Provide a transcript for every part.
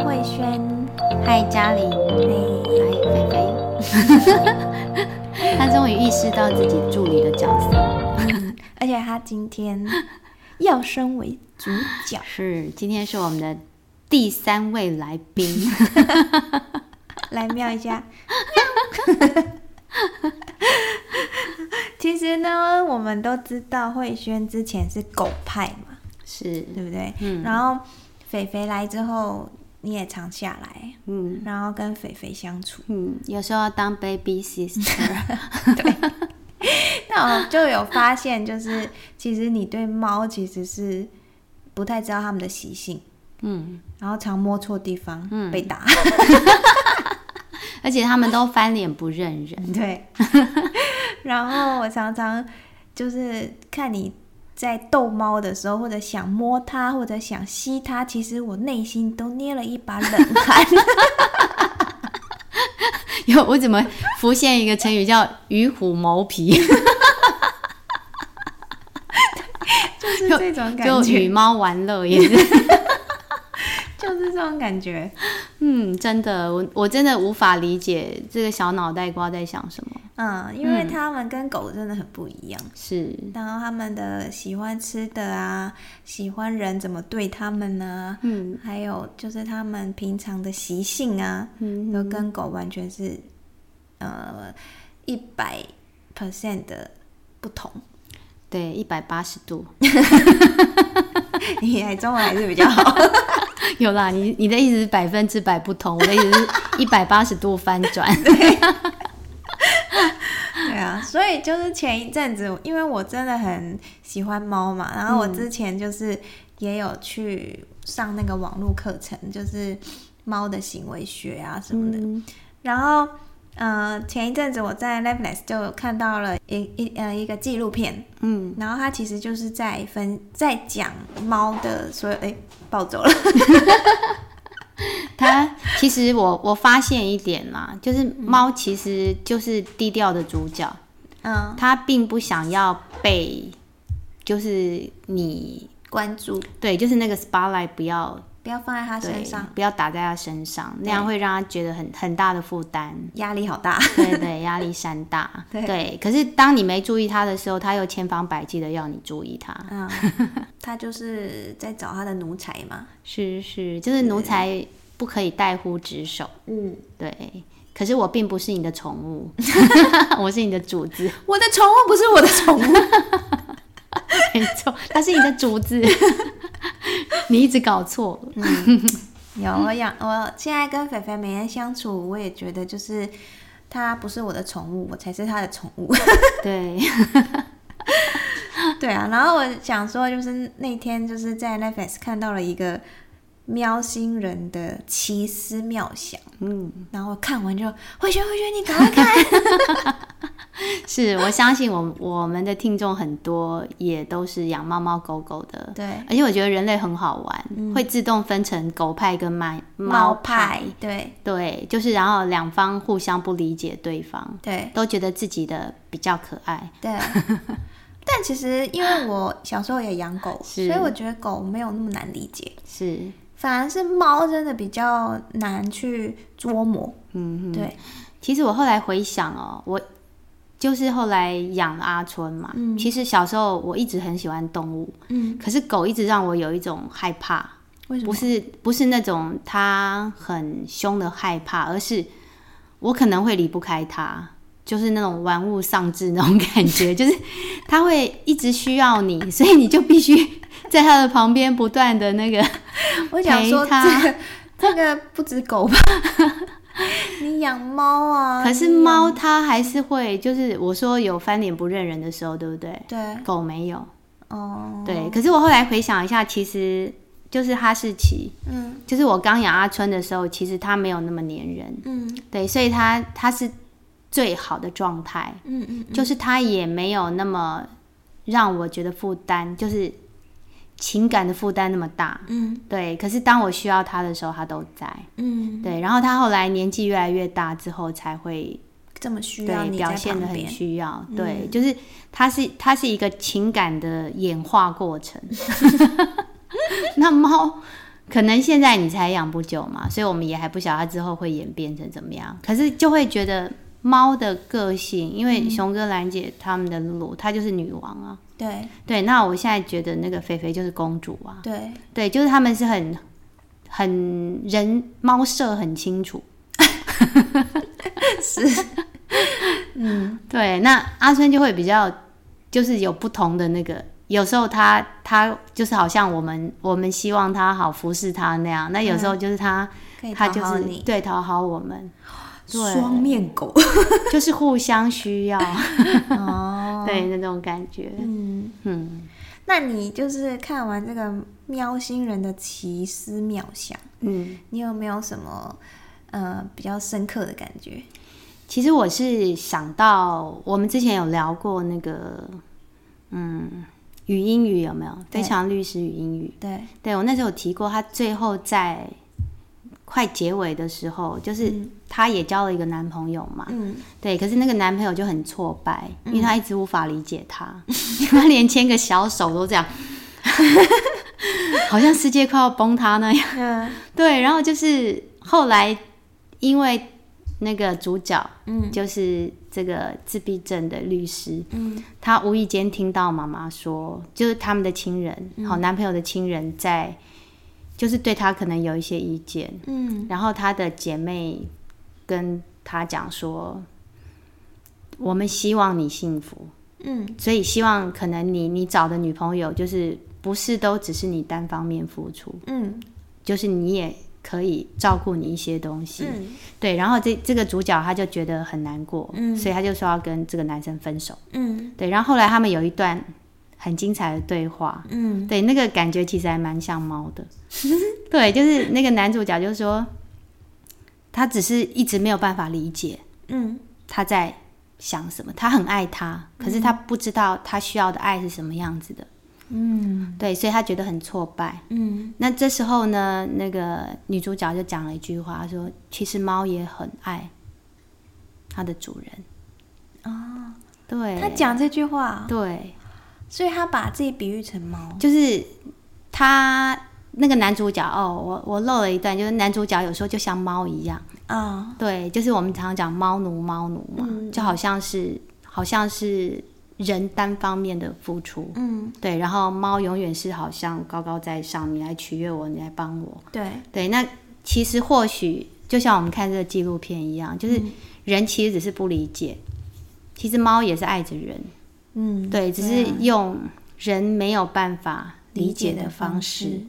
慧萱。嗨，嘉玲。嗨，菲菲。他终于意识到自己助理的角色，而且他今天要升为主角。是，今天是我们的第三位来宾。来瞄一下。其实呢，我们都知道慧萱之前是狗派嘛，是对不对？嗯。然后菲菲来之后，你也常下来，嗯，然后跟肥肥相处，嗯，有时候要当 baby sister。对。那我就有发现，就是其实你对猫其实是不太知道它们的习性，嗯，然后常摸错地方，嗯，被打。而且他们都翻脸不认人，对。然后我常常就是看你在逗猫的时候，或者想摸它，或者想吸它，其实我内心都捏了一把冷汗。有我怎么浮现一个成语叫“与虎谋皮”，就是这种感觉，就与猫玩乐也是。就是这种感觉，嗯，真的，我我真的无法理解这个小脑袋瓜在想什么。嗯，因为他们跟狗真的很不一样。是，然后他们的喜欢吃的啊，喜欢人怎么对他们呢？嗯，还有就是他们平常的习性啊，嗯，都跟狗完全是呃一百 percent 的不同。对，一百八十度。你还中文还是比较好。有啦，你你的意思是百分之百不同，我的意思是 一百八十度翻转。对，对啊，所以就是前一阵子，因为我真的很喜欢猫嘛，然后我之前就是也有去上那个网络课程，就是猫的行为学啊什么的，嗯、然后。呃，前一阵子我在 Netflix 就有看到了一一呃一个纪录片，嗯，然后它其实就是在分在讲猫的所有，哎，暴走了。它其实我我发现一点啦，就是猫其实就是低调的主角，嗯，它并不想要被就是你关注，对，就是那个 spotlight 不要。不要放在他身上，不要打在他身上，那样会让他觉得很很大的负担，压力好大。对对，压力山大。对，对，可是当你没注意他的时候，他又千方百计的要你注意他。嗯，他就是在找他的奴才嘛。是是，就是奴才不可以怠忽职守。嗯，对。可是我并不是你的宠物，我是你的主子。我的宠物不是我的宠物。没错，他是你的主子。你一直搞错了。嗯，有我养，我现在跟菲菲每天相处，我也觉得就是他不是我的宠物，我才是他的宠物。对，对啊。然后我想说，就是那天就是在 Netflix 看到了一个。喵星人的奇思妙想，嗯，然后看完就慧萱，慧萱，你赶快看。是我相信我我们的听众很多也都是养猫猫狗狗的，对，而且我觉得人类很好玩，嗯、会自动分成狗派跟猫猫派，对。对，就是然后两方互相不理解对方，对，都觉得自己的比较可爱，对。但其实因为我小时候也养狗，所以我觉得狗没有那么难理解，是。反而是猫真的比较难去捉摸。嗯哼，对。其实我后来回想哦，我就是后来养了阿春嘛。嗯。其实小时候我一直很喜欢动物。嗯。可是狗一直让我有一种害怕。为什么？不是不是那种它很凶的害怕，而是我可能会离不开它，就是那种玩物丧志那种感觉，就是它会一直需要你，所以你就必须。在他的旁边不断的那个，我想说这个这个不止狗吧？你养猫啊？可是猫它还是会，就是我说有翻脸不认人的时候，对不对？对，狗没有哦。对，可是我后来回想一下，其实就是哈士奇，嗯，就是我刚养阿春的时候，其实它没有那么粘人，嗯，对，所以它它是最好的状态，嗯嗯，就是他也没有那么让我觉得负担，就是。情感的负担那么大，嗯，对。可是当我需要他的时候，他都在，嗯，对。然后他后来年纪越来越大之后，才会这么需要你，表现的很需要，对，嗯、就是它是它是一个情感的演化过程。那猫可能现在你才养不久嘛，所以我们也还不晓得它之后会演变成怎么样。可是就会觉得猫的个性，因为熊哥、兰姐他们的露露，她就是女王啊。对对，那我现在觉得那个菲菲就是公主啊。对对，就是他们是很很人猫舍很清楚。是，嗯，对。那阿春就会比较，就是有不同的那个。有时候他他就是好像我们我们希望他好服侍他那样。那有时候就是他、嗯、他就是对讨好我们。双面狗。就是互相需要。哦，对那种感觉。嗯。嗯，那你就是看完这个喵星人的奇思妙想，嗯，你有没有什么呃比较深刻的感觉？其实我是想到我们之前有聊过那个，嗯，语音语有没有？非常律师语音语，对。对，我那时候有提过，他最后在。快结尾的时候，就是她也交了一个男朋友嘛，嗯，对，可是那个男朋友就很挫败，嗯、因为他一直无法理解她，他、嗯、连牵个小手都这样，好像世界快要崩塌那样，嗯、对，然后就是后来因为那个主角，嗯，就是这个自闭症的律师，嗯，他无意间听到妈妈说，就是他们的亲人，好、嗯，男朋友的亲人在。就是对他可能有一些意见，嗯，然后他的姐妹跟他讲说，我们希望你幸福，嗯，所以希望可能你你找的女朋友就是不是都只是你单方面付出，嗯，就是你也可以照顾你一些东西，嗯，对，然后这这个主角他就觉得很难过，嗯，所以他就说要跟这个男生分手，嗯，对，然后后来他们有一段。很精彩的对话，嗯，对，那个感觉其实还蛮像猫的，对，就是那个男主角就是说，他只是一直没有办法理解，嗯，他在想什么，他很爱他，可是他不知道他需要的爱是什么样子的，嗯，对，所以他觉得很挫败，嗯，那这时候呢，那个女主角就讲了一句话，说，其实猫也很爱它的主人，哦，对，他讲这句话，对。所以他把自己比喻成猫，就是他那个男主角哦，我我漏了一段，就是男主角有时候就像猫一样。啊，哦、对，就是我们常常讲猫奴猫奴嘛，嗯、就好像是好像是人单方面的付出，嗯，对，然后猫永远是好像高高在上，你来取悦我，你来帮我，对。对，那其实或许就像我们看这个纪录片一样，就是人其实只是不理解，其实猫也是爱着人。嗯，对，只是用人没有办法理解的方式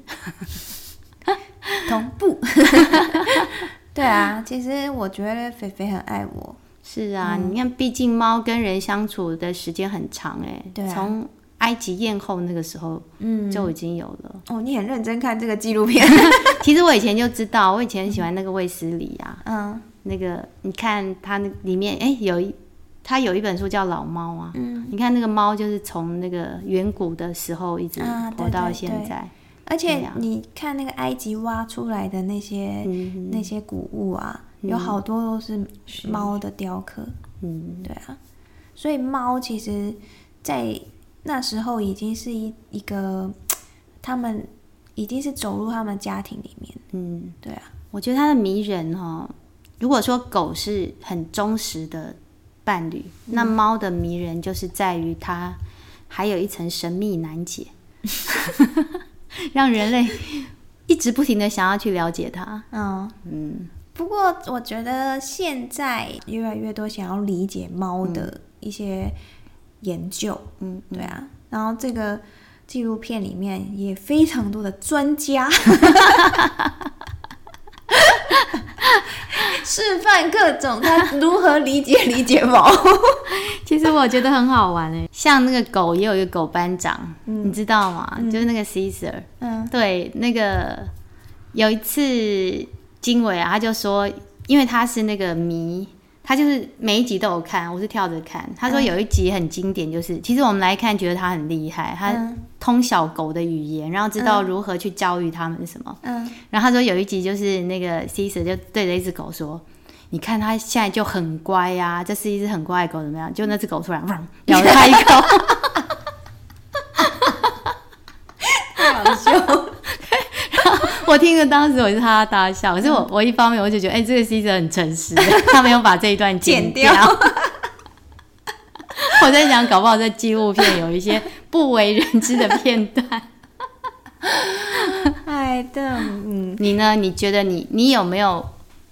同步。对啊，其实我觉得菲菲很爱我。是啊，嗯、你看，毕竟猫跟人相处的时间很长哎。对、啊。从埃及艳后那个时候，嗯，就已经有了。哦，你很认真看这个纪录片。其实我以前就知道，我以前很喜欢那个卫斯理啊。嗯。那个，你看它那里面，哎，有一。他有一本书叫《老猫》啊，嗯，你看那个猫就是从那个远古的时候一直活到现在，而且你看那个埃及挖出来的那些、嗯、那些古物啊，嗯、有好多都是猫的雕刻，嗯，对啊，所以猫其实，在那时候已经是一一个，他们已经是走入他们家庭里面，嗯，对啊，我觉得它的迷人哈，如果说狗是很忠实的。伴侣，那猫的迷人就是在于它还有一层神秘难解，让人类一直不停的想要去了解它。嗯嗯。不过我觉得现在越来越多想要理解猫的一些研究。嗯，对啊。然后这个纪录片里面也非常多的专家。示范各种他如何理解理解猫，其实我觉得很好玩诶。像那个狗也有一个狗班长，嗯、你知道吗？嗯、就是那个 Caesar。嗯，对，那个有一次经纬啊，他就说，因为他是那个迷。他就是每一集都有看，我是跳着看。他说有一集很经典，就是、嗯、其实我们来看觉得他很厉害，他通晓狗的语言，然后知道如何去教育他们什么。嗯。然后他说有一集就是那个 Caesar 就对着一只狗说：“你看他现在就很乖呀、啊，这是一只很乖的狗，怎么样？”就那只狗突然汪咬了他一口，太好笑。我我听着当时我就哈哈大笑，可是我、嗯、我一方面我就觉得，哎、欸，这个 Cesar 很诚实，他没有把这一段剪掉。剪掉 我在想，搞不好在纪录片有一些不为人知的片段。哎，对，嗯，你呢？你觉得你你有没有？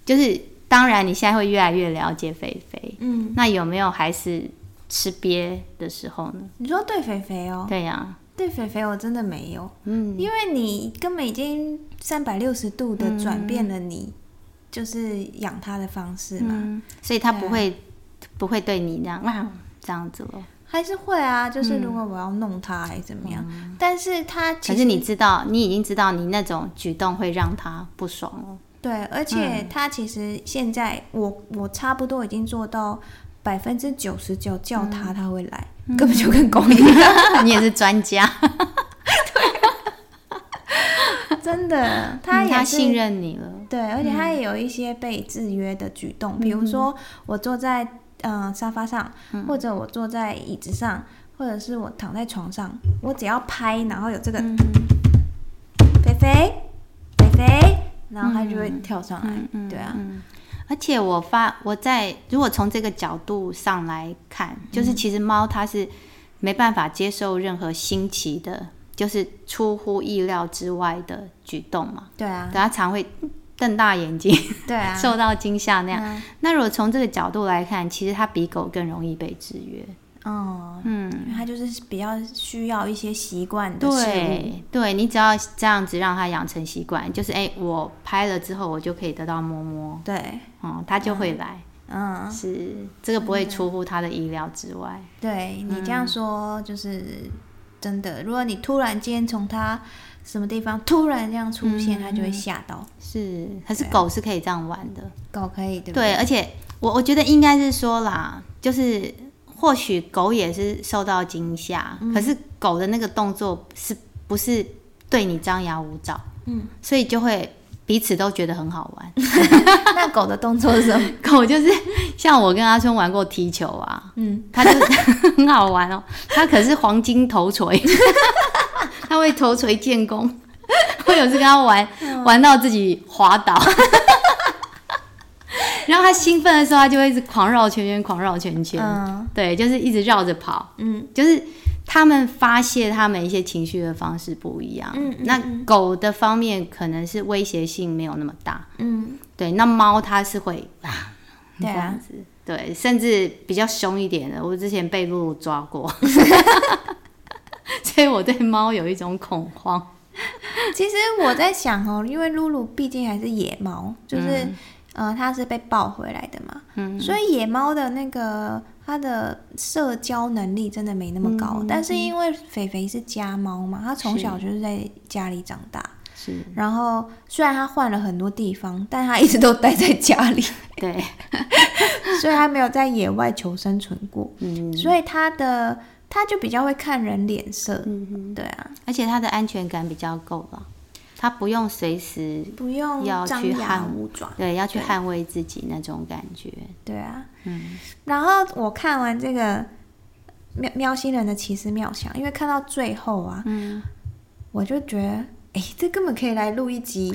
就是当然，你现在会越来越了解肥肥，嗯，那有没有还是吃瘪的时候呢？你说对肥肥哦？对呀、啊，对肥肥我真的没有，嗯，因为你根本已经三百六十度的转变了，你就是养它的方式嘛，嗯、所以它不会、啊、不会对你这样哇这样子了。还是会啊，就是如果我要弄它还是怎么样，嗯、但是它其实你知道，你已经知道你那种举动会让它不爽了。对，而且它其实现在我我差不多已经做到百分之九十九，叫他他会来，嗯、根本就跟狗一样。你也是专家，对，真的，他也他信任你了。对，而且他也有一些被制约的举动，嗯、比如说我坐在。嗯、呃，沙发上，或者我坐在椅子上，嗯、或者是我躺在床上，我只要拍，然后有这个，肥肥，肥肥，然后他就会跳上来，对啊。而且我发我在如果从这个角度上来看，就是其实猫它是没办法接受任何新奇的，就是出乎意料之外的举动嘛。对啊，它常会。瞪大眼睛，对啊，受到惊吓那样。嗯、那如果从这个角度来看，其实它比狗更容易被制约。哦，嗯，它就是比较需要一些习惯的。对，对你只要这样子让它养成习惯，就是哎、欸，我拍了之后，我就可以得到摸摸。对，嗯，它就会来。嗯，是这个不会出乎他的意料之外。对你这样说，就是真的。如果你突然间从他。什么地方突然这样出现，它、嗯、就会吓到。是，可是狗是可以这样玩的，狗可以对不对？对，而且我我觉得应该是说啦，就是或许狗也是受到惊吓，嗯、可是狗的那个动作是不是对你张牙舞爪？嗯，所以就会彼此都觉得很好玩。那狗的动作是什么？狗就是像我跟阿春玩过踢球啊，嗯，它就 很好玩哦。它可是黄金头锤。它会头锤建功，我有次跟他玩，嗯、玩到自己滑倒，然后他兴奋的时候，他就会一直狂绕圈圈，狂绕圈圈，嗯、对，就是一直绕着跑，嗯，就是他们发泄他们一些情绪的方式不一样，嗯，那狗的方面可能是威胁性没有那么大，嗯，对，那猫它是会啊，这样子，对，甚至比较凶一点的，我之前被露露抓过。所以我对猫有一种恐慌。其实我在想哦，因为露露毕竟还是野猫，就是、嗯、呃，它是被抱回来的嘛，嗯，所以野猫的那个它的社交能力真的没那么高。嗯、但是因为肥肥是家猫嘛，它从小就是在家里长大，是。然后虽然它换了很多地方，但它一直都待在家里，对，所以它没有在野外求生存过。嗯，所以它的。他就比较会看人脸色，嗯，对啊，而且他的安全感比较够了，他不用随时不用要去捍卫，对，要去捍卫自己那种感觉，对啊，嗯。然后我看完这个喵喵星人的奇思妙想，因为看到最后啊，嗯，我就觉得，哎、欸，这根本可以来录一集，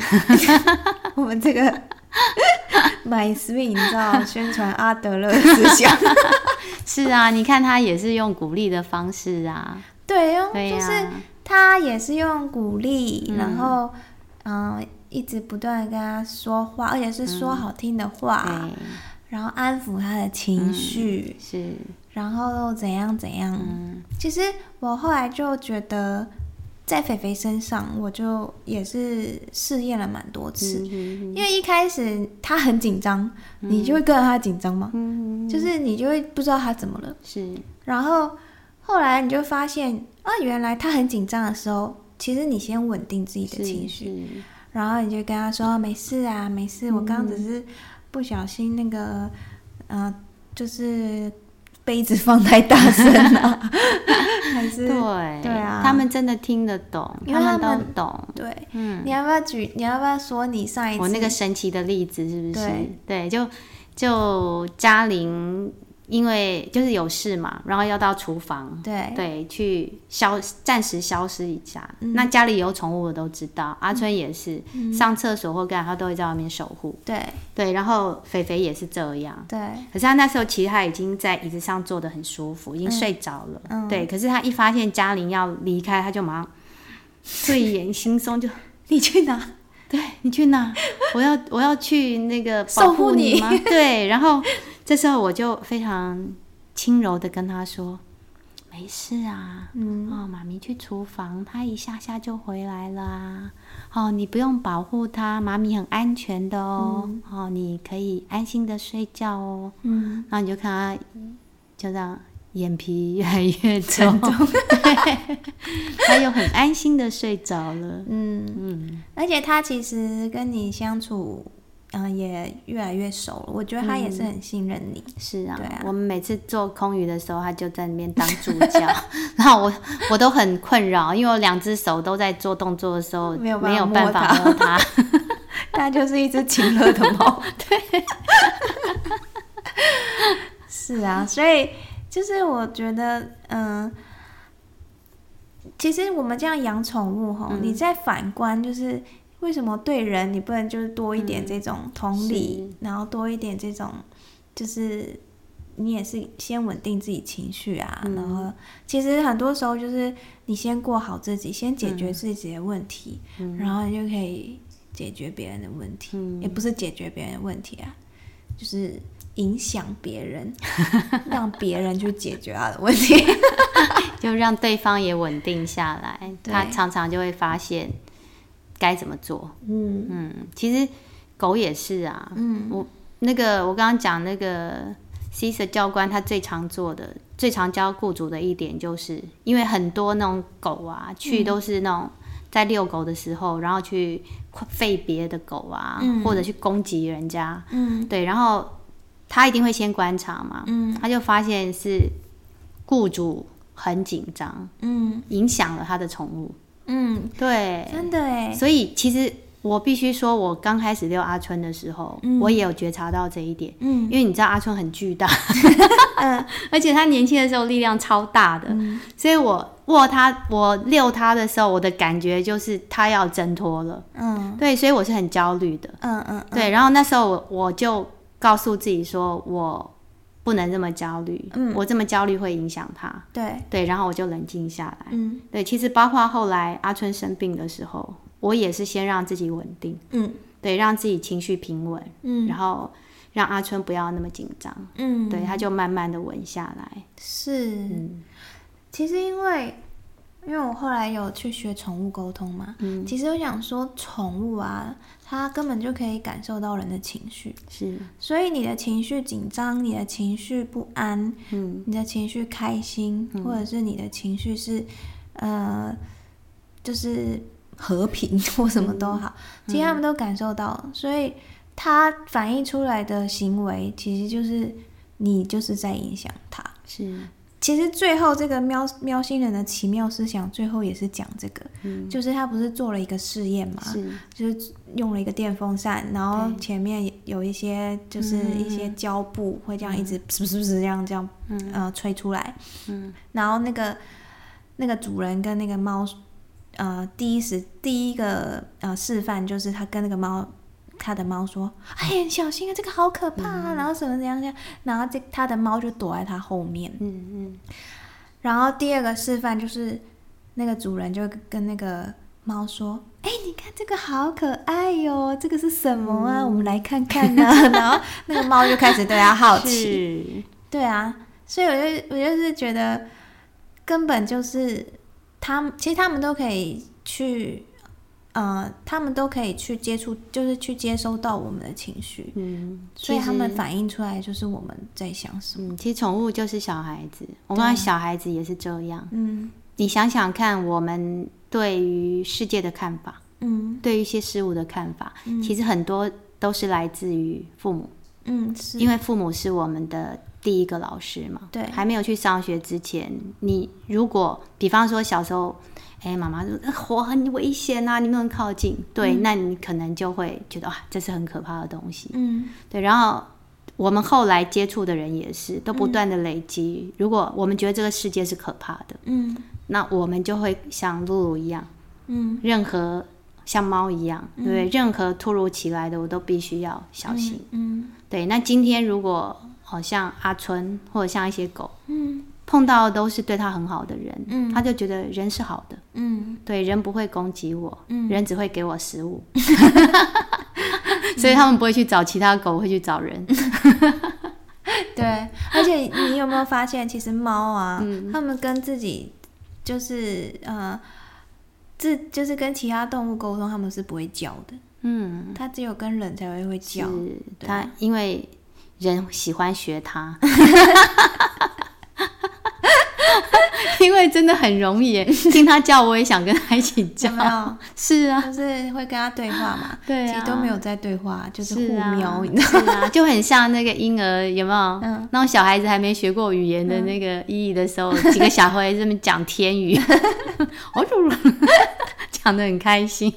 我们这个 My Sweet，你知道，宣传阿德勒思想。是啊，你看他也是用鼓励的方式啊，对哦，对啊、就是他也是用鼓励，嗯、然后嗯、呃，一直不断的跟他说话，而且是说好听的话，嗯、然后安抚他的情绪，嗯、是，然后怎样怎样。嗯、其实我后来就觉得。在肥肥身上，我就也是试验了蛮多次，嗯、哼哼，因为一开始他很紧张，嗯、你就会跟着他紧张嘛？就是你就会不知道他怎么了。是，然后后来你就发现啊，原来他很紧张的时候，其实你先稳定自己的情绪，然后你就跟他说没事啊，没事，我刚刚只是不小心那个，嗯、呃，就是。杯子放太大声了，还是对对啊？他们真的听得懂，他们都懂。对，嗯，你要不要举？你要不要说你上一次我那个神奇的例子是不是？对，对，就就嘉玲因为就是有事嘛，然后要到厨房，对对，去消暂时消失一下。嗯、那家里有宠物的都知道，阿春也是、嗯、上厕所或干，他都会在外面守护。对对，然后肥肥也是这样。对，可是他那时候其实他已经在椅子上坐得很舒服，已经睡着了。嗯、对，可是他一发现嘉玲要离开，他就马上睡眼惺忪，就你去哪？对，你去哪？我要我要去那个保护你吗？对，然后。这时候我就非常轻柔的跟他说：“没事啊，嗯，哦，妈咪去厨房，他一下下就回来了啊。哦，你不用保护他，妈咪很安全的哦。嗯、哦，你可以安心的睡觉哦。嗯，然后你就看他就这样眼皮越来越重，重对，他又很安心的睡着了。嗯嗯，而且他其实跟你相处。”嗯，也越来越熟了。我觉得他也是很信任你。嗯、是啊，对啊。我们每次做空余的时候，他就在那边当助教，然后我我都很困扰，因为我两只手都在做动作的时候，没有没有办法摸它。它就是一只亲热的猫。对。是啊，所以就是我觉得，嗯，其实我们这样养宠物哈，嗯、你再反观就是。为什么对人你不能就是多一点这种同理，嗯、然后多一点这种，就是你也是先稳定自己情绪啊，嗯、然后其实很多时候就是你先过好自己，先解决自己的问题，嗯、然后你就可以解决别人的问题，嗯、也不是解决别人的问题啊，就是影响别人，让别人去解决他的问题，就让对方也稳定下来，他常常就会发现。该怎么做？嗯嗯，其实狗也是啊。嗯，我那个我刚刚讲那个 Cesar 教官，他最常做的、最常教雇主的一点，就是因为很多那种狗啊，去都是那种在遛狗的时候，然后去吠别的狗啊，嗯、或者去攻击人家。嗯，对，然后他一定会先观察嘛。嗯，他就发现是雇主很紧张，嗯，影响了他的宠物。嗯，对，真的哎。所以其实我必须说，我刚开始遛阿春的时候，嗯、我也有觉察到这一点。嗯，因为你知道阿春很巨大，嗯，而且他年轻的时候力量超大的，嗯、所以我握他，我遛他的时候，我的感觉就是他要挣脱了。嗯，对，所以我是很焦虑的。嗯嗯，嗯对。然后那时候我我就告诉自己说，我。不能这么焦虑，嗯，我这么焦虑会影响他，对。对，然后我就冷静下来，嗯，对，其实包括后来阿春生病的时候，我也是先让自己稳定，嗯，对，让自己情绪平稳，嗯，然后让阿春不要那么紧张，嗯，对，他就慢慢的稳下来，是，嗯，其实因为因为我后来有去学宠物沟通嘛，嗯，其实我想说宠物啊。它根本就可以感受到人的情绪，是，所以你的情绪紧张，你的情绪不安，嗯，你的情绪开心，嗯、或者是你的情绪是，呃，就是和平或什么都好，嗯、其实他们都感受到了，所以它反映出来的行为，其实就是你就是在影响它，是。其实最后这个喵喵星人的奇妙思想，最后也是讲这个，嗯、就是他不是做了一个试验嘛，是。就是用了一个电风扇，然后前面有一些就是一些胶布会这样一直是不是不是这样这样，嗯、呃吹出来，嗯、然后那个那个主人跟那个猫，呃第一时第一个呃示范就是他跟那个猫。他的猫说：“哎呀，小心啊，这个好可怕啊！”嗯、然后什么怎样怎样，然后这他的猫就躲在他后面。嗯嗯。然后第二个示范就是，那个主人就跟那个猫说：“哎，你看这个好可爱哟，这个是什么啊？嗯、我们来看看呢、啊。”然后那个猫就开始对他好奇。是对啊，所以我就我就是觉得，根本就是他们，其实他们都可以去。呃，他们都可以去接触，就是去接收到我们的情绪，嗯，所以他们反映出来就是我们在想什么。嗯，其实宠物就是小孩子，我们小孩子也是这样。嗯，你想想看，我们对于世界的看法，嗯，对于一些事物的看法，嗯，其实很多都是来自于父母。嗯，是因为父母是我们的第一个老师嘛。对，还没有去上学之前，你如果比方说小时候。哎，妈妈说火很危险啊，你不能靠近。对，嗯、那你可能就会觉得哇，这是很可怕的东西。嗯，对。然后我们后来接触的人也是，都不断的累积。嗯、如果我们觉得这个世界是可怕的，嗯，那我们就会像露露一样，嗯，任何像猫一样，对不对？任何突如其来的，我都必须要小心，嗯，嗯对。那今天如果好像阿春或者像一些狗，嗯。碰到的都是对他很好的人，嗯，他就觉得人是好的，嗯，对，人不会攻击我，嗯，人只会给我食物，所以他们不会去找其他狗，会去找人，对，而且你有没有发现，其实猫啊，嗯，他们跟自己就是呃，自就是跟其他动物沟通，他们是不会叫的，嗯，它只有跟人才会会叫，它因为人喜欢学它。因为真的很容易，听他叫，我也想跟他一起叫。有没有？是啊，就是会跟他对话嘛。对啊，其实都没有在对话，就是互瞄，你知道吗？就很像那个婴儿，有没有？嗯。那种小孩子还没学过语言的那个意义的时候，几个小孩在这边讲天语，讲的很开心。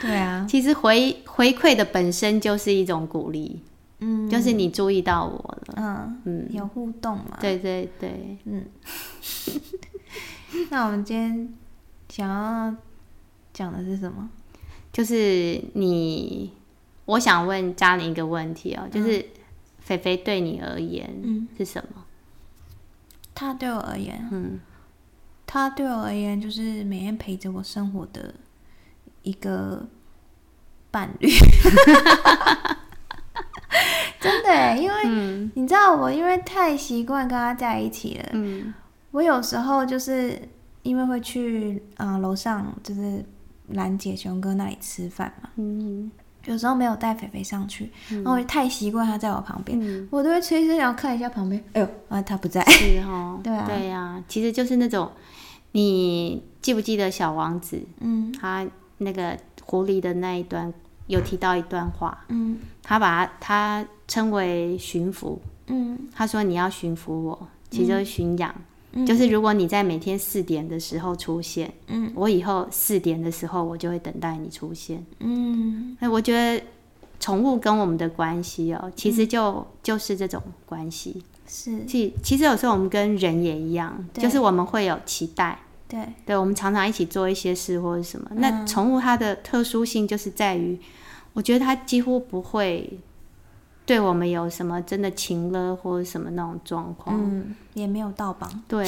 对啊，其实回回馈的本身就是一种鼓励。嗯，就是你注意到我了，嗯嗯，有互动嘛？对对对，嗯。那我们今天想要讲的是什么？就是你，我想问嘉玲一个问题哦，就是菲菲对你而言是什么？他对我而言，嗯，他对我而言就是每天陪着我生活的一个伴侣。真的，因为你知道我，因为太习惯跟他在一起了。嗯，我有时候就是因为会去啊楼上，就是兰姐、熊哥那里吃饭嘛。嗯，有时候没有带肥肥上去，然后我太习惯他在我旁边，我都会随时要看一下旁边。哎呦，啊，他不在。是哦，对啊，对呀，其实就是那种，你记不记得小王子？嗯，他那个狐狸的那一段。有提到一段话，嗯，他把他他称为驯服，嗯，他说你要驯服我，其实就是驯养，嗯，就是如果你在每天四点的时候出现，嗯，我以后四点的时候我就会等待你出现，嗯，那我觉得宠物跟我们的关系哦，其实就，嗯，就是这种关系，是，其其实有时候我们跟人也一样，就是我们会有期待。对，对，我们常常一起做一些事或者什么。嗯、那宠物它的特殊性就是在于，我觉得它几乎不会对我们有什么真的情了或者什么那种状况，嗯，也没有盗榜。对，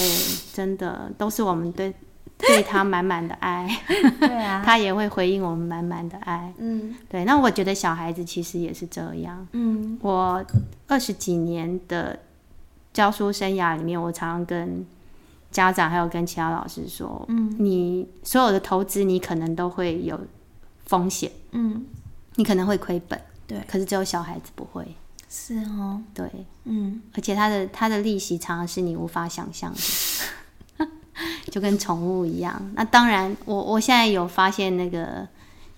真的都是我们对对它满满的爱。对啊，它也会回应我们满满的爱。嗯，对。那我觉得小孩子其实也是这样。嗯，我二十几年的教书生涯里面，我常常跟。家长还有跟其他老师说，嗯，你所有的投资，你可能都会有风险，嗯，你可能会亏本，对，可是只有小孩子不会，是哦，对，嗯，而且他的他的利息常常是你无法想象的，就跟宠物一样。那当然，我我现在有发现，那个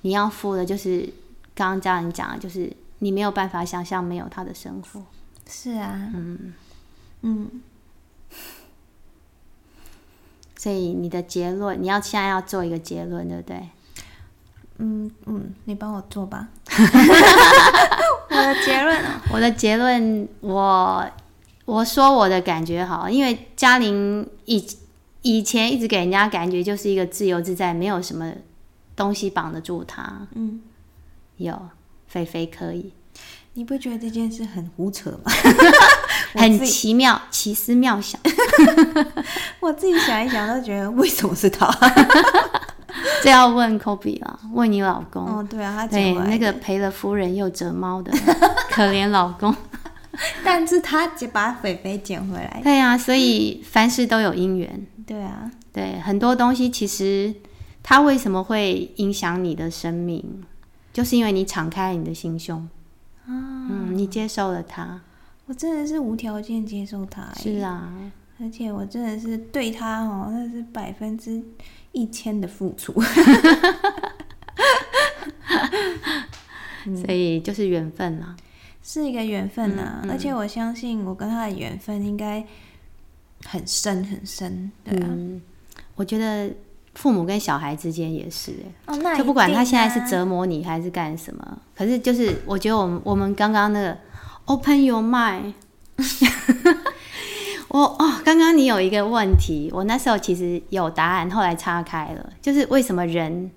你要付的，就是刚刚家人讲的，就是你没有办法想象没有他的生活，是啊，嗯。嗯。所以你的结论，你要现在要做一个结论，对不对？嗯嗯，你帮我做吧。我的结论，我的结论，我我说我的感觉好，因为嘉玲以以前一直给人家感觉就是一个自由自在，没有什么东西绑得住她。嗯，有菲菲可以。你不觉得这件事很胡扯吗？很奇妙，奇思妙想。我自己想一想，都觉得为什么是他？这要问 Kobe 了，问你老公。哦，对啊，他对那个赔了夫人又折猫的 可怜老公。但是他就把肥肥捡回来。对啊，所以凡事都有因缘。对啊，对很多东西，其实他为什么会影响你的生命，就是因为你敞开你的心胸。嗯，你接受了他。我真的是无条件接受他，是啊，而且我真的是对他哦，那是百分之一千的付出，所以就是缘分啦，是一个缘分呐，而且我相信我跟他的缘分应该很深很深，对啊，我觉得父母跟小孩之间也是，哦，就不管他现在是折磨你还是干什么，可是就是我觉得我们我们刚刚那个。Open your mind。我哦，刚刚你有一个问题，我那时候其实有答案，后来岔开了，就是为什么人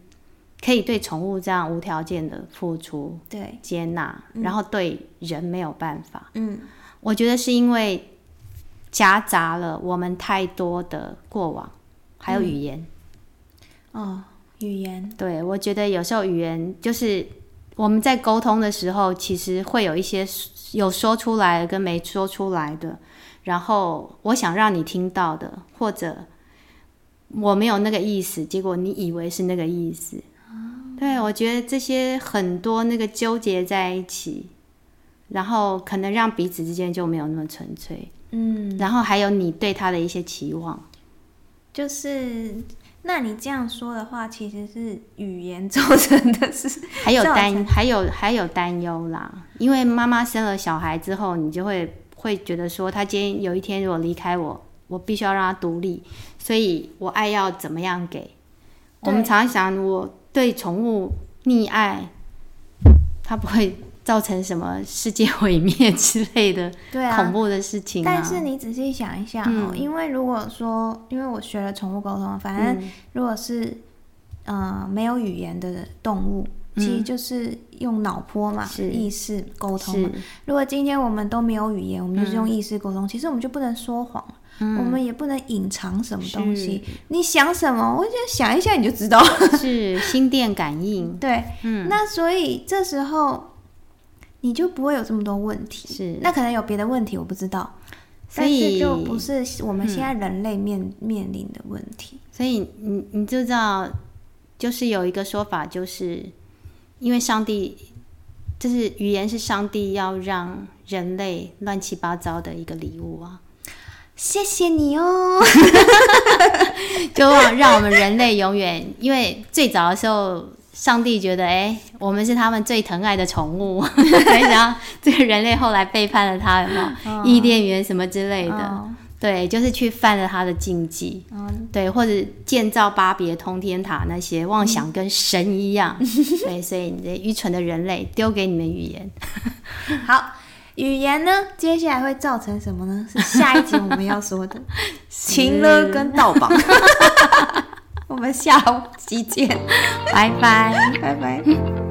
可以对宠物这样无条件的付出、对接纳，然后对人没有办法？嗯，我觉得是因为夹杂了我们太多的过往，还有语言。嗯、哦，语言。对，我觉得有时候语言就是我们在沟通的时候，其实会有一些有说出来的跟没说出来的。然后我想让你听到的，或者我没有那个意思，结果你以为是那个意思。Oh. 对，我觉得这些很多那个纠结在一起，然后可能让彼此之间就没有那么纯粹。嗯，然后还有你对他的一些期望，就是那你这样说的话，其实是语言造成的是，还有担，还有还有担忧啦。因为妈妈生了小孩之后，你就会。会觉得说，他今天有一天如果离开我，我必须要让他独立，所以我爱要怎么样给？我们常常想，我对宠物溺爱，它不会造成什么世界毁灭之类的恐怖的事情啊。但是你仔细想一下哦，嗯，因为如果说，因为我学了宠物沟通，反正如果是嗯，呃，没有语言的动物。其实就是用脑波嘛，是意识沟通嘛。如果今天我们都没有语言，我们就是用意识沟通，嗯，其实我们就不能说谎，嗯，我们也不能隐藏什么东西。你想什么，我就想一下你就知道。是心电感应。对，嗯，那所以这时候你就不会有这么多问题。是，那可能有别的问题，我不知道。所以就不是我们现在人类面、嗯、面临的问题。所以你你就知道，就是有一个说法，就是。因为上帝，就是语言是上帝要让人类乱七八糟的一个礼物啊！谢谢你哦，就让让我们人类永远，因为最早的时候，上帝觉得，哎，我们是他们最疼爱的宠物，没想到这个人类后来背叛了他，有没有？伊甸园什么之类的。哦对，就是去犯了他的禁忌，嗯，对，或者建造巴别通天塔那些妄想跟神一样，嗯、对，所以你这愚蠢的人类丢给你们语言。好，语言呢，接下来会造成什么呢？是下一集我们要说的 情勒跟盗榜。我们下集见，拜拜，拜拜。